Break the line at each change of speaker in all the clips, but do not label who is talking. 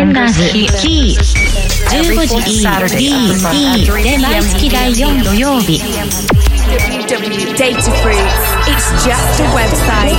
ベンダーズ T 15時 E D E で毎月第4土曜日
www Data Fruits. It's just a website.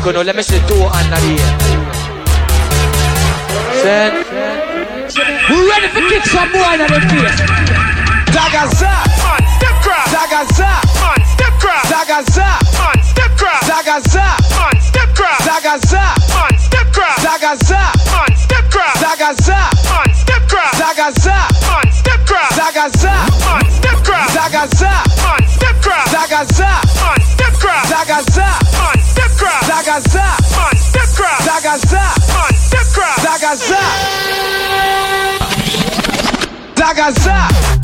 Disrespect, you know, let me say two and here. Send. We ready for kick some more in the face.
Zagaza,
Man, step cross.
Zagaza,
Man, step cross.
Zagaza,
Man, step cross.
Zagaza,
Man, step cross.
Zagaza,
Man, step cross.
Zagaza,
Man, step cross.
Zagaza,
Man, step cross.
Zagaza,
Man, step cross.
Zagaza,
Man, step cross.
Zagaza,
Man, step cross.
Zagaza, Zaga za.
Zaga za. Zaga za.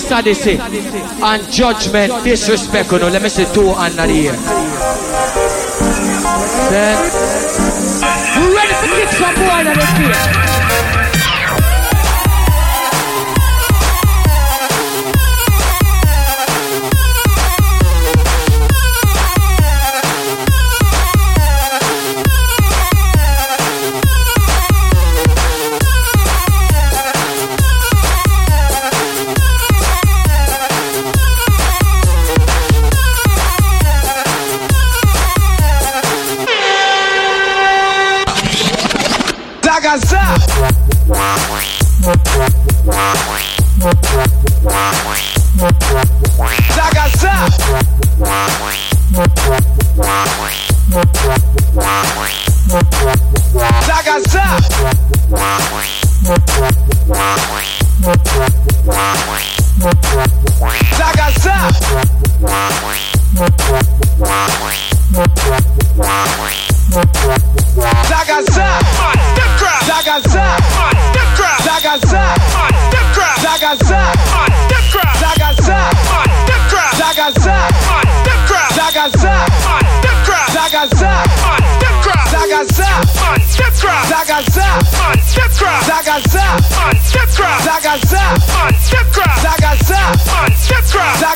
face of this say And judgment, disrespect, you know. Let me see two under here. ready to kick some.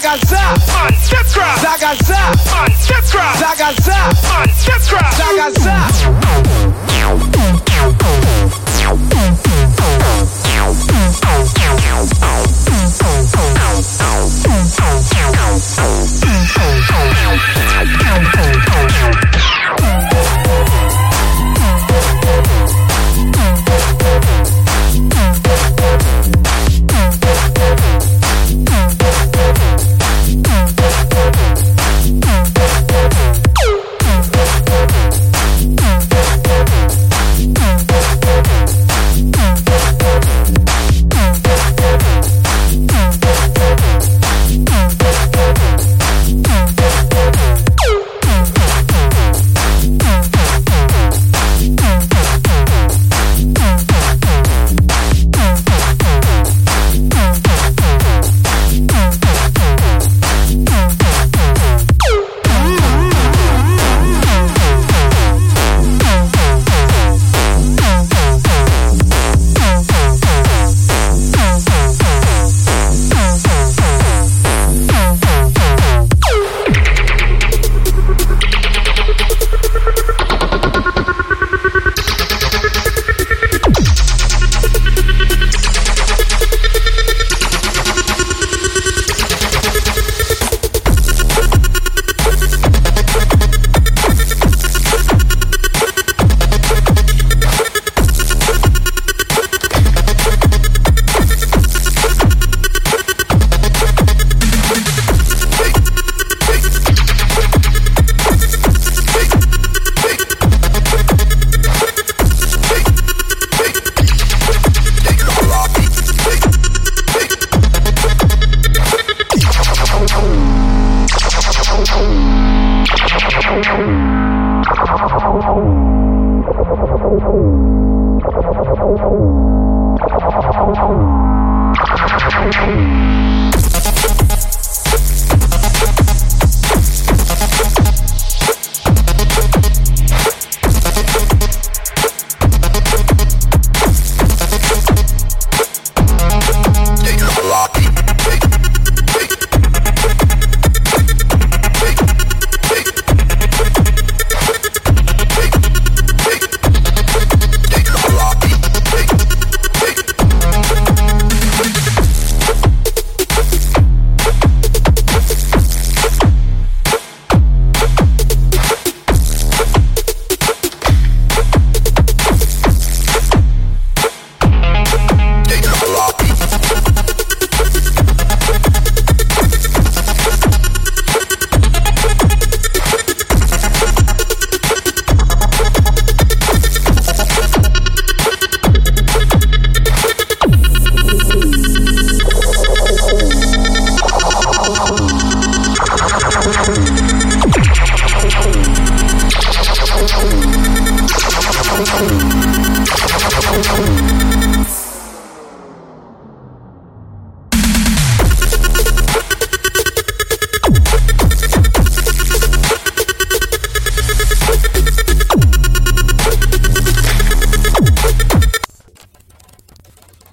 Zagaza,
man, get grass.
Zagaza,
man, get grass.
Zagaza,
man, get grass.
Zagaza.